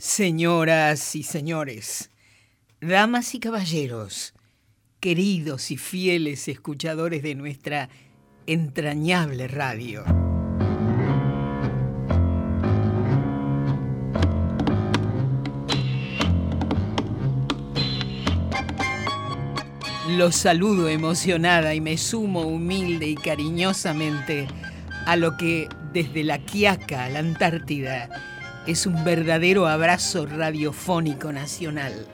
Señoras y señores, damas y caballeros, queridos y fieles escuchadores de nuestra entrañable radio. Los saludo emocionada y me sumo humilde y cariñosamente a lo que desde la Quiaca a la Antártida es un verdadero abrazo radiofónico nacional.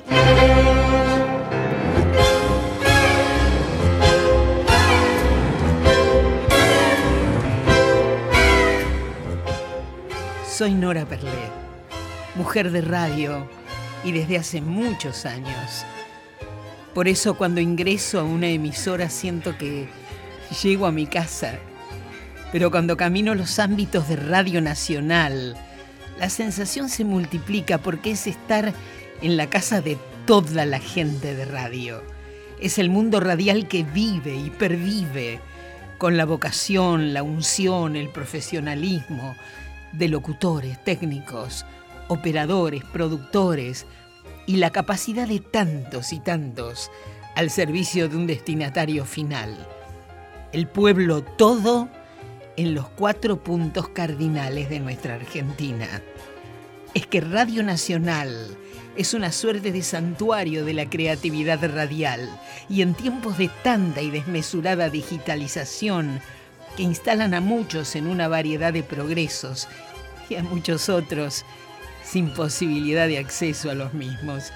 Soy Nora Perlé, mujer de radio y desde hace muchos años. Por eso cuando ingreso a una emisora siento que llego a mi casa. Pero cuando camino los ámbitos de Radio Nacional, la sensación se multiplica porque es estar en la casa de toda la gente de radio. Es el mundo radial que vive y pervive con la vocación, la unción, el profesionalismo de locutores, técnicos, operadores, productores y la capacidad de tantos y tantos al servicio de un destinatario final. El pueblo todo en los cuatro puntos cardinales de nuestra Argentina. Es que Radio Nacional es una suerte de santuario de la creatividad radial y en tiempos de tanta y desmesurada digitalización que instalan a muchos en una variedad de progresos y a muchos otros sin posibilidad de acceso a los mismos.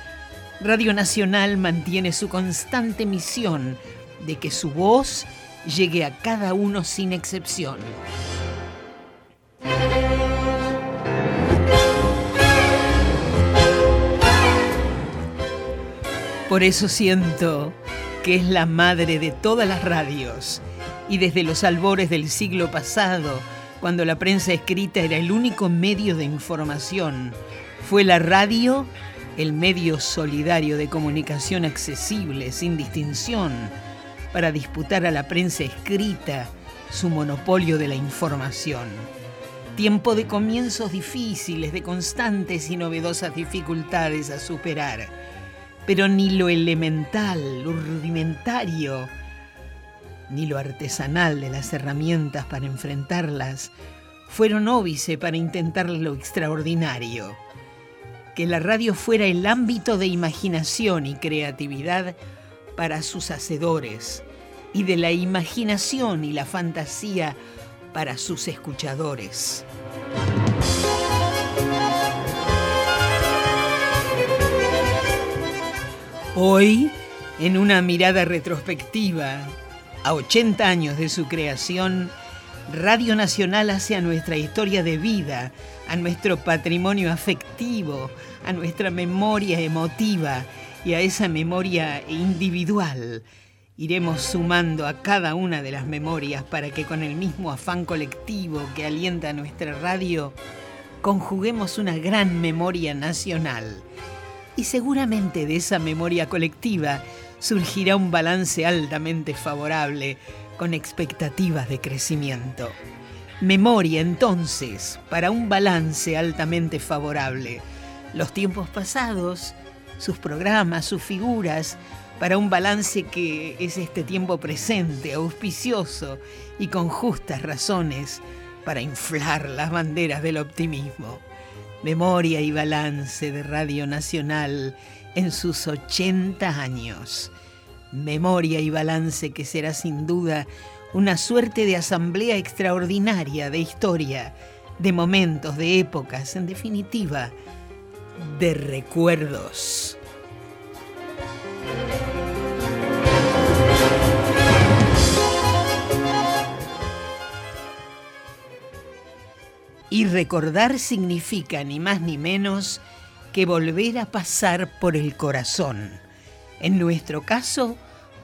Radio Nacional mantiene su constante misión de que su voz llegue a cada uno sin excepción. Por eso siento que es la madre de todas las radios y desde los albores del siglo pasado, cuando la prensa escrita era el único medio de información, fue la radio el medio solidario de comunicación accesible, sin distinción, para disputar a la prensa escrita su monopolio de la información. Tiempo de comienzos difíciles, de constantes y novedosas dificultades a superar. Pero ni lo elemental, lo rudimentario, ni lo artesanal de las herramientas para enfrentarlas fueron óbice para intentar lo extraordinario. Que la radio fuera el ámbito de imaginación y creatividad para sus hacedores y de la imaginación y la fantasía para sus escuchadores. Hoy, en una mirada retrospectiva, a 80 años de su creación, Radio Nacional hace a nuestra historia de vida, a nuestro patrimonio afectivo, a nuestra memoria emotiva y a esa memoria individual iremos sumando a cada una de las memorias para que con el mismo afán colectivo que alienta nuestra radio, conjuguemos una gran memoria nacional. Y seguramente de esa memoria colectiva surgirá un balance altamente favorable con expectativas de crecimiento. Memoria entonces para un balance altamente favorable. Los tiempos pasados, sus programas, sus figuras, para un balance que es este tiempo presente, auspicioso y con justas razones para inflar las banderas del optimismo. Memoria y balance de Radio Nacional en sus 80 años. Memoria y balance que será sin duda una suerte de asamblea extraordinaria de historia, de momentos, de épocas, en definitiva, de recuerdos. Y recordar significa ni más ni menos que volver a pasar por el corazón. En nuestro caso,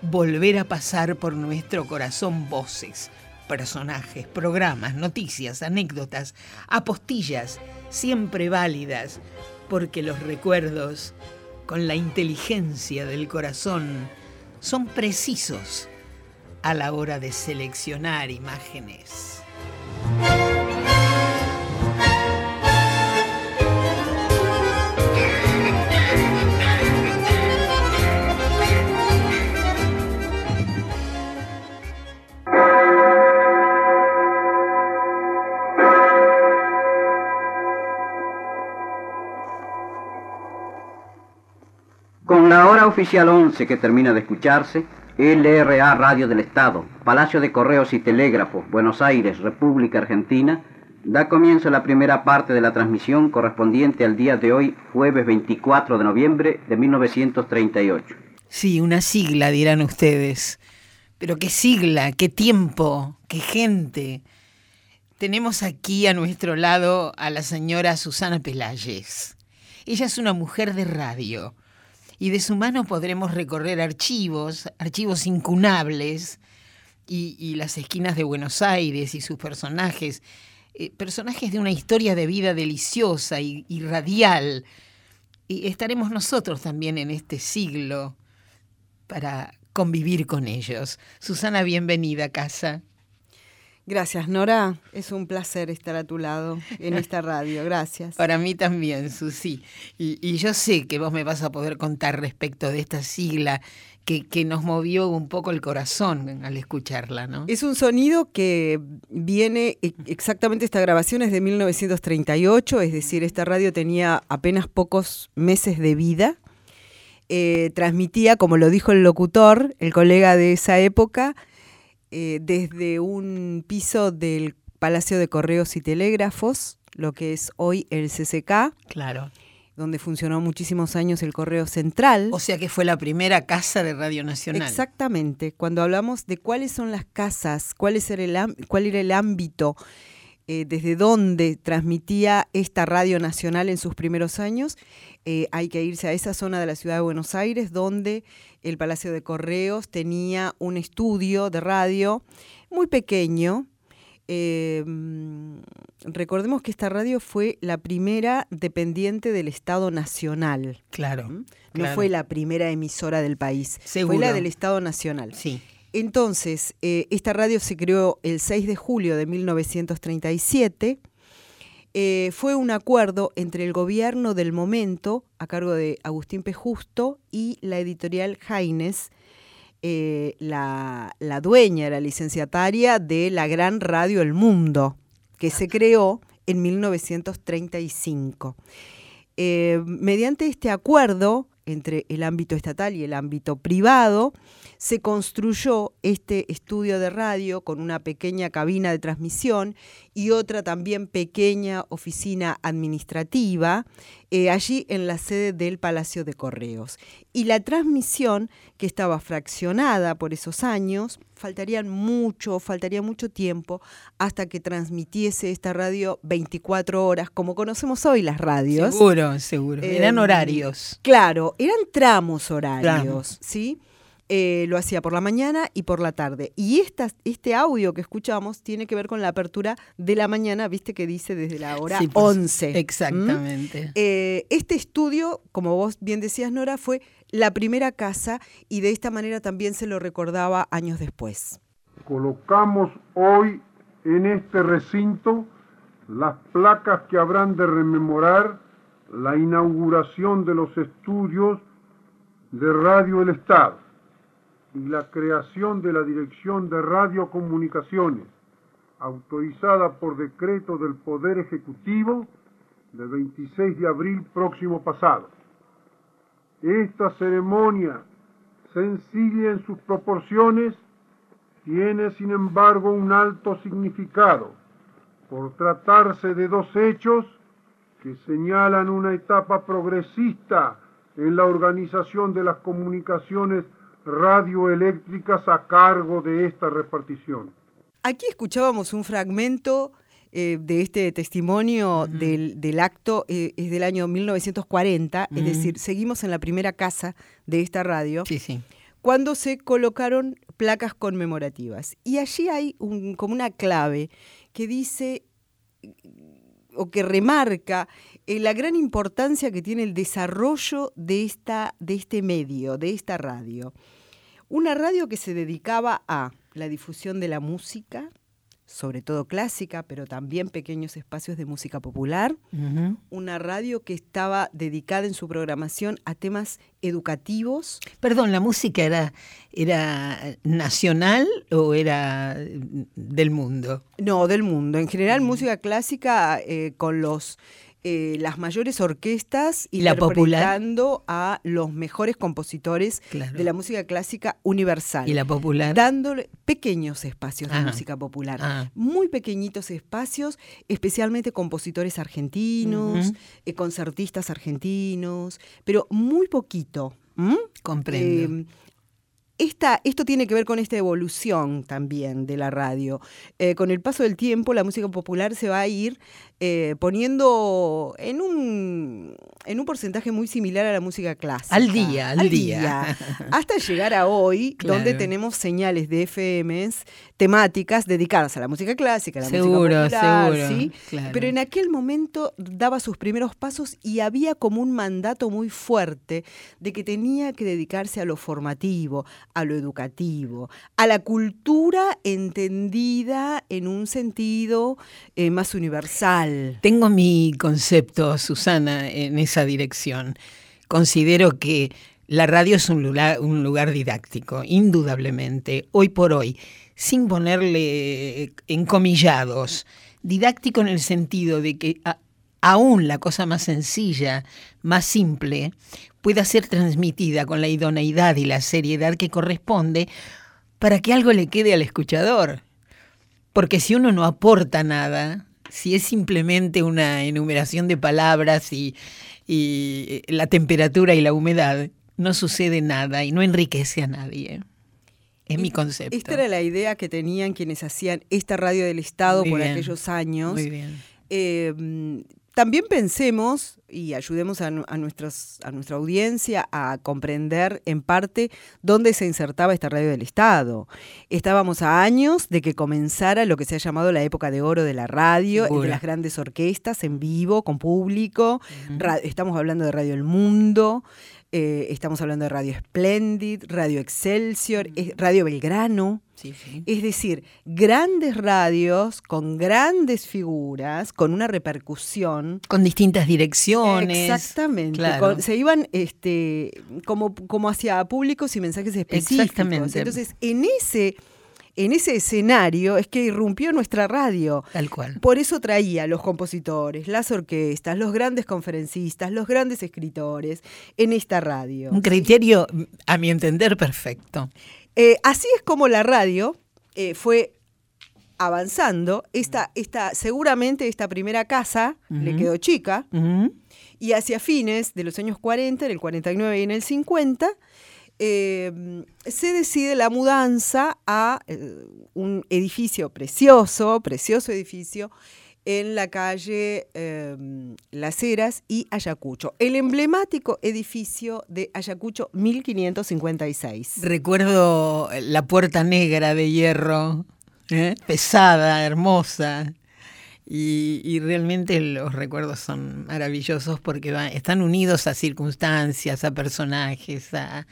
volver a pasar por nuestro corazón voces, personajes, programas, noticias, anécdotas, apostillas, siempre válidas, porque los recuerdos, con la inteligencia del corazón, son precisos a la hora de seleccionar imágenes. Oficial 11 que termina de escucharse, LRA Radio del Estado, Palacio de Correos y Telégrafos, Buenos Aires, República Argentina, da comienzo la primera parte de la transmisión correspondiente al día de hoy, jueves 24 de noviembre de 1938. Sí, una sigla, dirán ustedes. Pero qué sigla, qué tiempo, qué gente. Tenemos aquí a nuestro lado a la señora Susana Pelayes. Ella es una mujer de radio y de su mano podremos recorrer archivos, archivos incunables y, las esquinas de Buenos Aires y sus personajes, eh, personajes de una historia de vida deliciosa y, y radial. Y estaremos nosotros también en este siglo para convivir con ellos. Susana, bienvenida a casa. Gracias, Nora. Es un placer estar a tu lado en esta radio. Gracias. Para mí también, Susi. Y, yo sé que vos me vas a poder contar respecto de esta sigla que, que, nos movió un poco el corazón al escucharla, ¿no? Es un sonido que viene, e, exactamente esta grabación es de 1938, es decir, esta radio tenía apenas pocos meses de vida. Eh, transmitía, como lo dijo el locutor, el colega de esa época, eh, desde un piso del Palacio de Correos y Telégrafos, lo que es hoy el CCK. Claro. Donde funcionó muchísimos años el Correo Central. O sea que fue la primera casa de Radio Nacional. Exactamente. Cuando hablamos de cuáles son las casas, cuál, es el, cuál era el ámbito eh, desde dónde transmitía esta radio nacional en sus primeros años, eh, hay que irse a esa zona de la ciudad de Buenos Aires donde el Palacio de Correos tenía un estudio de radio muy pequeño. Em, recordemos que esta radio fue la primera dependiente del Estado Nacional. Claro. No fue la primera emisora del país. Fue la del Estado Nacional. Sí. Entonces, eh, esta radio se creó el 6 de julio de 1937. Eh, fue un acuerdo entre el gobierno del momento, a cargo de Agustín P. Justo, y la editorial Jaines, eh, la, la, dueña, la licenciataria de la gran radio El Mundo, que se creó en 1935. mediante este acuerdo entre el ámbito estatal y el ámbito privado, se construyó este estudio de radio con una pequeña cabina de transmisión y otra también pequeña oficina administrativa eh, allí en la sede del Palacio de Correos. Y la transmisión, que estaba fraccionada por esos años, faltarían mucho, faltaría mucho tiempo hasta que transmitiese esta radio 24 horas, como conocemos hoy las radios. Seguro, seguro. eran em, horarios. Claro, eran tramos horarios, ¿sí? Eh, lo hacía por la mañana y por la tarde. Y este audio que escuchamos tiene que ver con la apertura de la mañana, viste que dice desde la hora 11. Pues, exactamente. Eh, este estudio, como vos bien decías, Nora, fue la primera casa y de esta manera también se lo recordaba años después. Colocamos hoy en este recinto las placas que habrán de rememorar la inauguración de los estudios de Radio del Estado y la creación de la Dirección de Radiocomunicaciones, autorizada por decreto del Poder Ejecutivo del 26 de abril próximo pasado. Esta ceremonia, sencilla en sus proporciones, tiene sin embargo un alto significado, por tratarse de dos hechos que señalan una etapa progresista en la organización de las comunicaciones radioeléctricas a cargo de esta repartición. Aquí escuchábamos un fragmento eh, de este testimonio del, acto, eh, es del año 1940, es decir, seguimos en la primera casa de esta radio, sí, sí. cuando se colocaron placas conmemorativas. Y allí hay un, como una clave que dice o que remarca eh, la gran importancia que tiene el desarrollo de, esta, de este medio, de esta radio. Una radio que se dedicaba a la difusión de la música, sobre todo clásica, pero también pequeños espacios de música popular. Una radio que estaba dedicada en su programación a temas educativos. Perdón, ¿la música era, era nacional o era del mundo? No, del mundo. En general, música clásica eh, con los eh, las mayores orquestas ¿Y la popular? interpretando a los mejores compositores Claro. de la música clásica universal. ¿Y la popular? Dándole pequeños espacios de Ah. música popular. Ah. Muy pequeñitos espacios, especialmente compositores argentinos, eh, concertistas argentinos, pero muy poquito. ¿m? Comprendo. Eh, esta, esto tiene que ver con esta evolución también de la radio. Eh, con el paso del tiempo, la música popular se va a ir eh, poniendo en un, en un porcentaje muy similar a la música clásica. Al día, al día. Hasta llegar a hoy, Claro. donde tenemos señales de FMs temáticas dedicadas a la música clásica, a la Seguro, música popular, seguro, ¿sí? claro. Pero en aquel momento daba sus primeros pasos y había como un mandato muy fuerte de que tenía que dedicarse a lo formativo, a lo educativo, a la cultura entendida en un sentido eh, más universal. Tengo mi concepto, Susana, en esa dirección. Considero que la radio es un lugar, un lugar didáctico, indudablemente, hoy por hoy, sin ponerle encomillados. Didáctico en el sentido de que a- aún la cosa más sencilla, más simple, pueda ser transmitida con la idoneidad y la seriedad que corresponde para que algo le quede al escuchador. Porque si uno no aporta nada, si es simplemente una enumeración de palabras y, y la temperatura y la humedad, no sucede nada y no enriquece a nadie. Es mi concepto. Esta era la idea que tenían quienes hacían esta radio del Estado Muy por bien, aquellos años. Muy bien. Eh, mm, también pensemos y ayudemos a, nu- a nuestros, a nuestra audiencia a comprender en parte dónde se insertaba esta radio del Estado. Estábamos a años de que comenzara lo que se ha llamado la época de oro de la radio, de las grandes orquestas en vivo, con público. Estamos hablando de Radio El Mundo, eh, estamos hablando de Radio Splendid, Radio Excelsior, Radio Belgrano. Sí, sí. Es decir, grandes radios con grandes figuras, con una repercusión. Con distintas direcciones. Exactamente. Claro. con- se iban este, como, como hacia públicos y mensajes específicos. Exactamente. Entonces, en ese, en ese escenario es que irrumpió nuestra radio. Tal cual. Por eso traía los compositores, las orquestas, los grandes conferencistas, los grandes escritores en esta radio. Un criterio, a mi entender, perfecto. Eh, así es como la radio eh, fue avanzando. Esta, esta, seguramente esta primera casa le quedó chica y hacia fines de los años 40, en el 49 y en el 50, eh, se decide la mudanza a eh, un edificio precioso, precioso edificio, en la calle eh, Las Heras y Ayacucho. El emblemático edificio de Ayacucho 1556. Recuerdo la puerta negra de hierro, ¿eh? pesada, hermosa. Y, realmente los recuerdos son maravillosos porque están unidos a circunstancias, a personajes, a,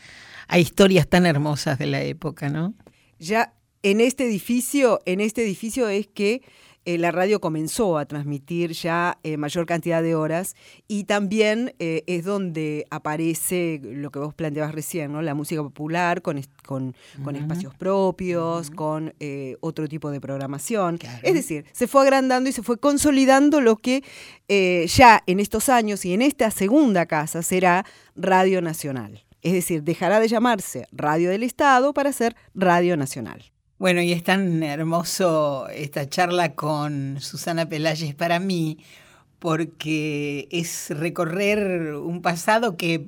a historias tan hermosas de la época, ¿no? ya en este edificio, en este edificio es que eh, la radio comenzó a transmitir ya eh, mayor cantidad de horas y también eh, es donde aparece lo que vos planteabas recién, ¿no? La música popular con, es- con, con espacios propios, con otro tipo de programación. Claro. Es decir, se fue agrandando y se fue consolidando lo que ya en estos años y en esta segunda casa será Radio Nacional. Es decir, dejará de llamarse Radio del Estado para ser Radio Nacional. Bueno, y es tan hermoso esta charla con Susana Pelayes para mí, porque es recorrer un pasado que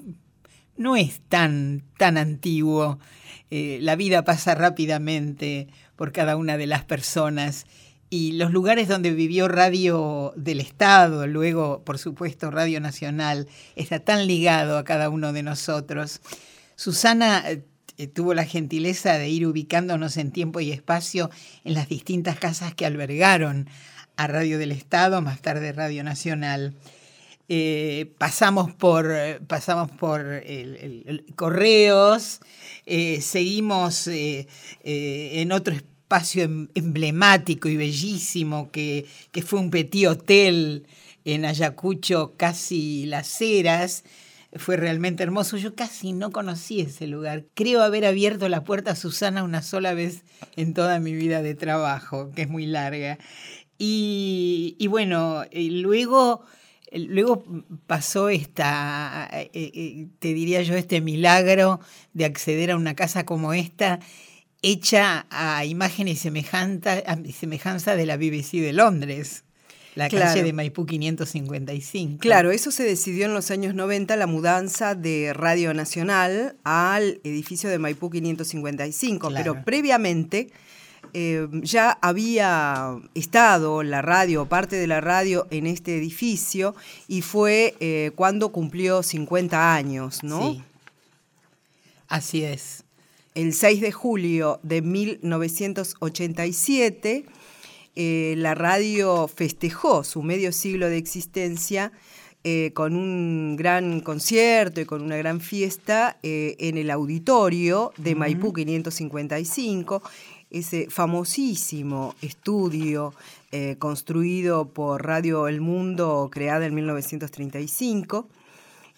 no es tan, tan antiguo. Eh, la vida pasa rápidamente por cada una de las personas y los lugares donde vivió Radio del Estado, luego, por supuesto, Radio Nacional, está tan ligado a cada uno de nosotros. Susana eh, eh, tuvo la gentileza de ir ubicándonos en tiempo y espacio en las distintas casas que albergaron a Radio del Estado, más tarde Radio Nacional. Eh, pasamos por, pasamos por el, Correos, seguimos en otro espacio em- emblemático y bellísimo que, que fue un petit hotel en Ayacucho, casi Las Heras. Fue realmente hermoso. Yo casi no conocí ese lugar. Creo haber abierto la puerta a Susana una sola vez en toda mi vida de trabajo, que es muy larga. Y, y bueno, y luego Luego pasó esta, eh, eh, te diría yo, este milagro de acceder a una casa como esta, hecha a imagen y semejanza, semejanza de la BBC de Londres. La calle de Maipú 555. Claro, eso se decidió en los años 90, la mudanza de Radio Nacional al edificio de Maipú 555, pero previamente eh, ya había estado la radio, parte de la radio en este edificio y fue eh, cuando cumplió 50 años, ¿no? Sí. Así es. El 6 de julio de 1987 eh, la radio festejó su medio siglo de existencia eh, con un gran concierto y con una gran fiesta eh, en el auditorio de Maipú 555, ese famosísimo estudio construido por Radio El Mundo, creada en 1935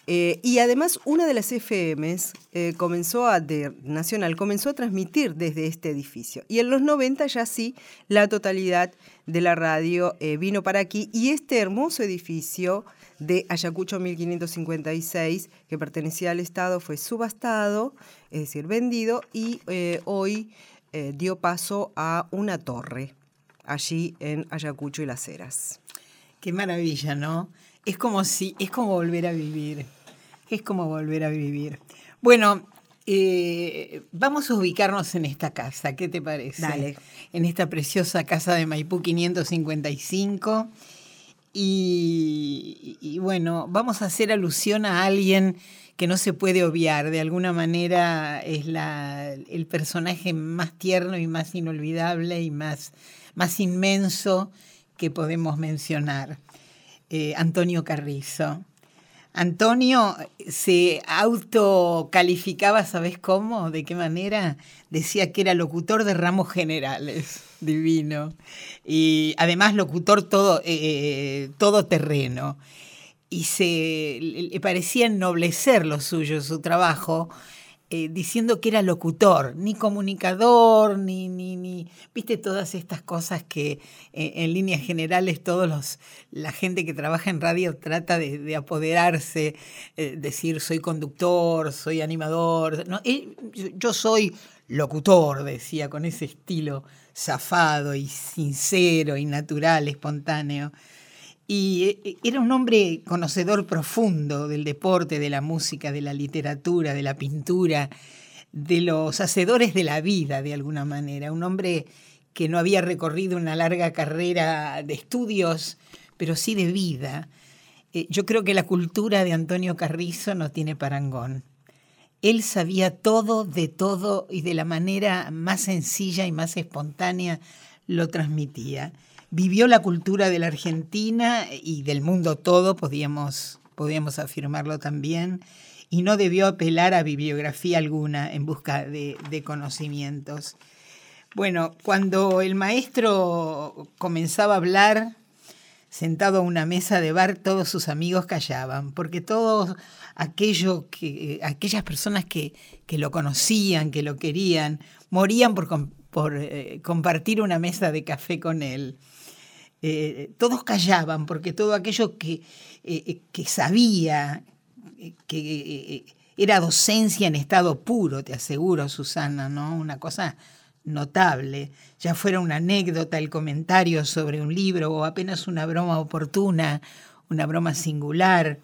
eh, y además una de las FMs eh, comenzó a, Nacional comenzó a transmitir desde este edificio. Y en los 90 ya sí, la totalidad de la radio eh, vino para aquí y este hermoso edificio de Ayacucho 1556, que pertenecía al Estado, fue subastado, es decir, vendido, y hoy dio paso a una torre allí en Ayacucho y Las Heras. Qué maravilla, ¿no? Es como si, es como volver a vivir. Es como volver a vivir. Bueno, eh, vamos a ubicarnos en esta casa, ¿qué te parece? Dale. En esta preciosa casa de Maipú 555. Y, bueno, vamos a hacer alusión a alguien que no se puede obviar. De alguna manera es la, el personaje más tierno y más inolvidable y más, más inmenso que podemos mencionar. Eh, Antonio Carrizo. Antonio se autocalificaba, ¿sabes cómo? ¿De qué manera? Decía que era locutor de ramos generales, divino. Y además locutor todo, eh, todo terreno. Y se le parecía ennoblecer lo suyo, su trabajo, eh, diciendo que era locutor, ni comunicador, ni, ni, ni, viste todas estas cosas que eh, en líneas generales todos los, la gente que trabaja en radio trata de, apoderarse, eh, decir soy conductor, soy animador, no, yo soy locutor, decía, con ese estilo zafado y sincero y natural, espontáneo. Y eh, era un hombre conocedor profundo del deporte, de la música, de la literatura, de la pintura, de los hacedores de la vida, de alguna manera. Un hombre que no había recorrido una larga carrera de estudios, pero sí de vida. Eh, yo creo que la cultura de Antonio Carrizo no tiene parangón. Él sabía todo de todo y de la manera más sencilla y más espontánea lo transmitía vivió la cultura de la Argentina y del mundo todo, podíamos, afirmarlo también, y no debió apelar a bibliografía alguna en busca de, conocimientos. Bueno, cuando el maestro comenzaba a hablar, sentado a una mesa de bar, todos sus amigos callaban, porque todos aquello que, aquellas personas que, que lo conocían, que lo querían, morían por, por eh, compartir una mesa de café con él. Eh, todos callaban porque todo aquello que, eh, que sabía, que era docencia en estado puro, te aseguro, Susana, ¿no? Una cosa notable, ya fuera una anécdota, el comentario sobre un libro o apenas una broma oportuna, una broma singular,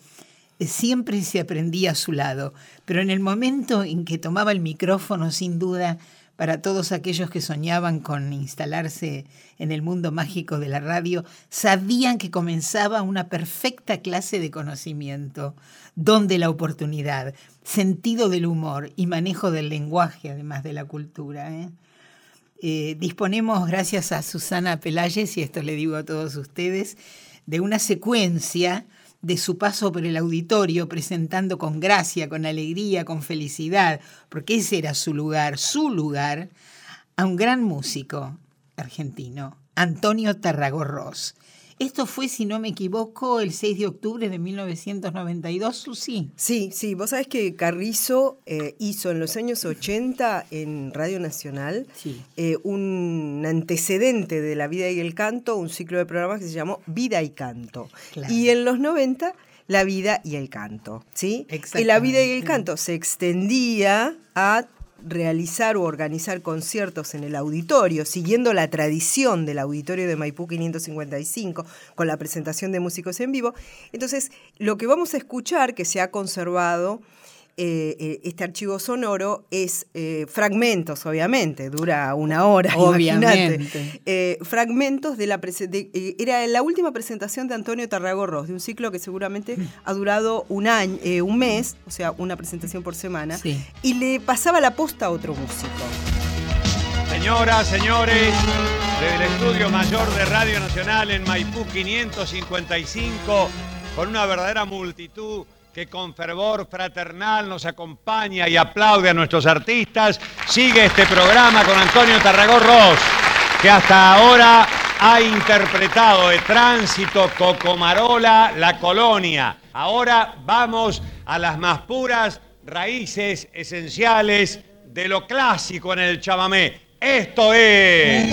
siempre se aprendía a su lado, pero en el momento en que tomaba el micrófono, sin duda, para todos aquellos que soñaban con instalarse en el mundo mágico de la radio, sabían que comenzaba una perfecta clase de conocimiento, don de la oportunidad, sentido del humor y manejo del lenguaje, además de la cultura. ¿eh? Eh, disponemos, gracias a Susana Pelayes, y esto le digo a todos ustedes, de una secuencia de su paso por el auditorio, presentando con gracia, con alegría, con felicidad, porque ese era su lugar, su lugar, a un gran músico argentino, Antonio Tarragorros. Esto fue, si no me equivoco, el 6 de octubre de 1992, Susi. Sí, sí, vos sabés que Carrizo eh, hizo en los años 80 en Radio Nacional eh, un antecedente de la vida y el canto, un ciclo de programas que se llamó Vida y Canto. Y en los 90 la vida y el canto, ¿sí? Y la vida y el canto se extendía a realizar o organizar conciertos en el auditorio, siguiendo la tradición del auditorio de Maipú 555, con la presentación de músicos en vivo. Entonces, lo que vamos a escuchar, que se ha conservado eh, eh, este archivo sonoro es eh, fragmentos, obviamente, dura una hora, obviamente. fragmentos de la era la última presentación de Antonio Tarragorros, de un ciclo que seguramente ha durado un año, un mes, o sea, una presentación por semana, y le pasaba la posta a otro músico. Señoras, señores, desde el estudio mayor de Radio Nacional en Maipú 555, con una verdadera multitud que con fervor fraternal nos acompaña y aplaude a nuestros artistas. Sigue este programa con Antonio Tarragó Ross, que hasta ahora ha interpretado de tránsito Cocomarola, La Colonia. Ahora vamos a las más puras raíces esenciales de lo clásico en el chamamé. Esto es...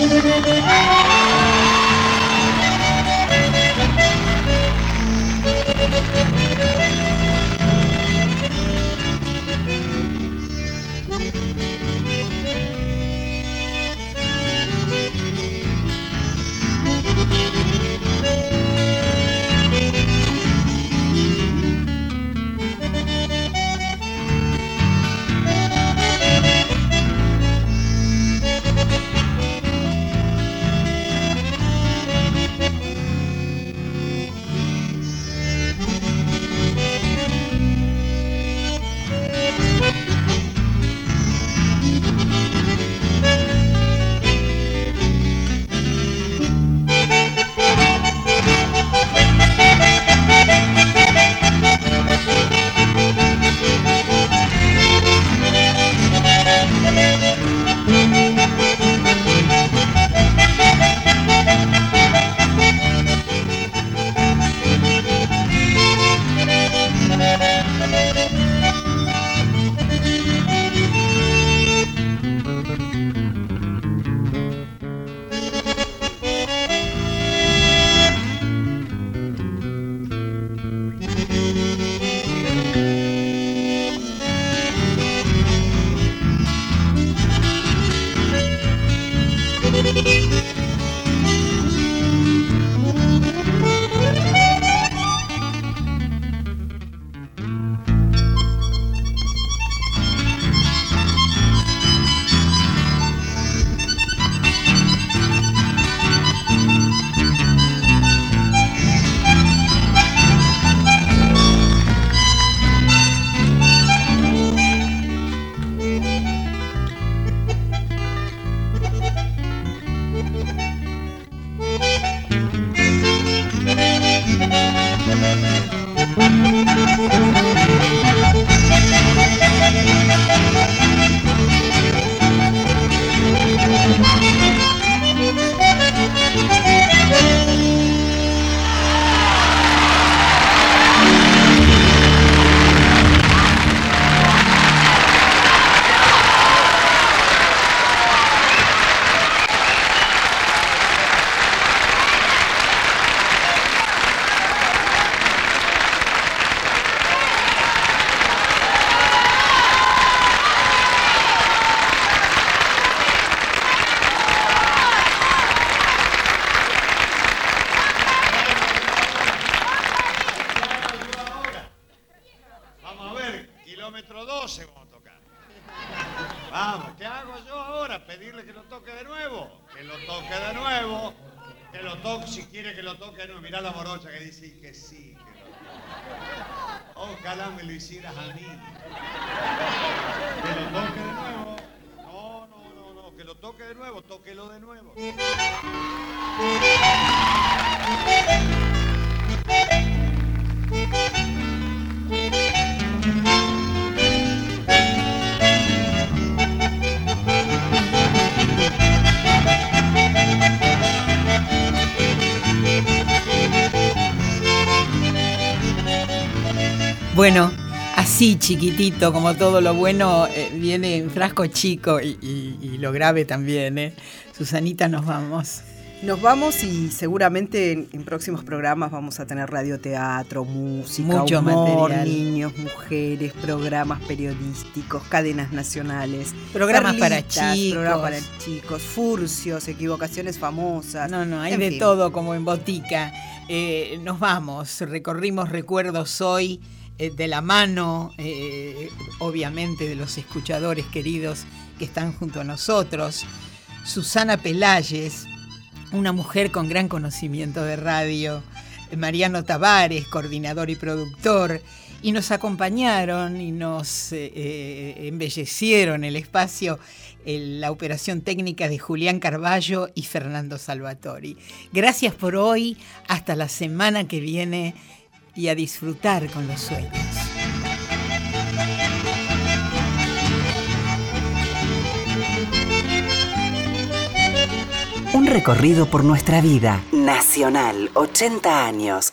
toque de nuevo, tóquelo de nuevo. Así chiquitito, como todo lo bueno, eh, viene en frasco chico y, lo grave también. ¿eh? Susanita, nos vamos. Nos vamos y seguramente en, próximos programas vamos a tener radioteatro, música, Mucho humor, niños, mujeres, programas periodísticos, cadenas nacionales, programas para chicos, programas para chicos, furcios, equivocaciones famosas. No, no, hay de todo como en botica. Eh, nos vamos, recorrimos recuerdos hoy de la mano, eh, obviamente, de los escuchadores queridos que están junto a nosotros. Susana Pelayes, una mujer con gran conocimiento de radio, Mariano Tavares, coordinador y productor, y nos acompañaron y nos eh, eh, embellecieron el espacio la operación técnica de Julián Carballo y Fernando Salvatori. Gracias por hoy, hasta la semana que viene y a disfrutar con los sueños. Un recorrido por nuestra vida. Nacional, 80 años.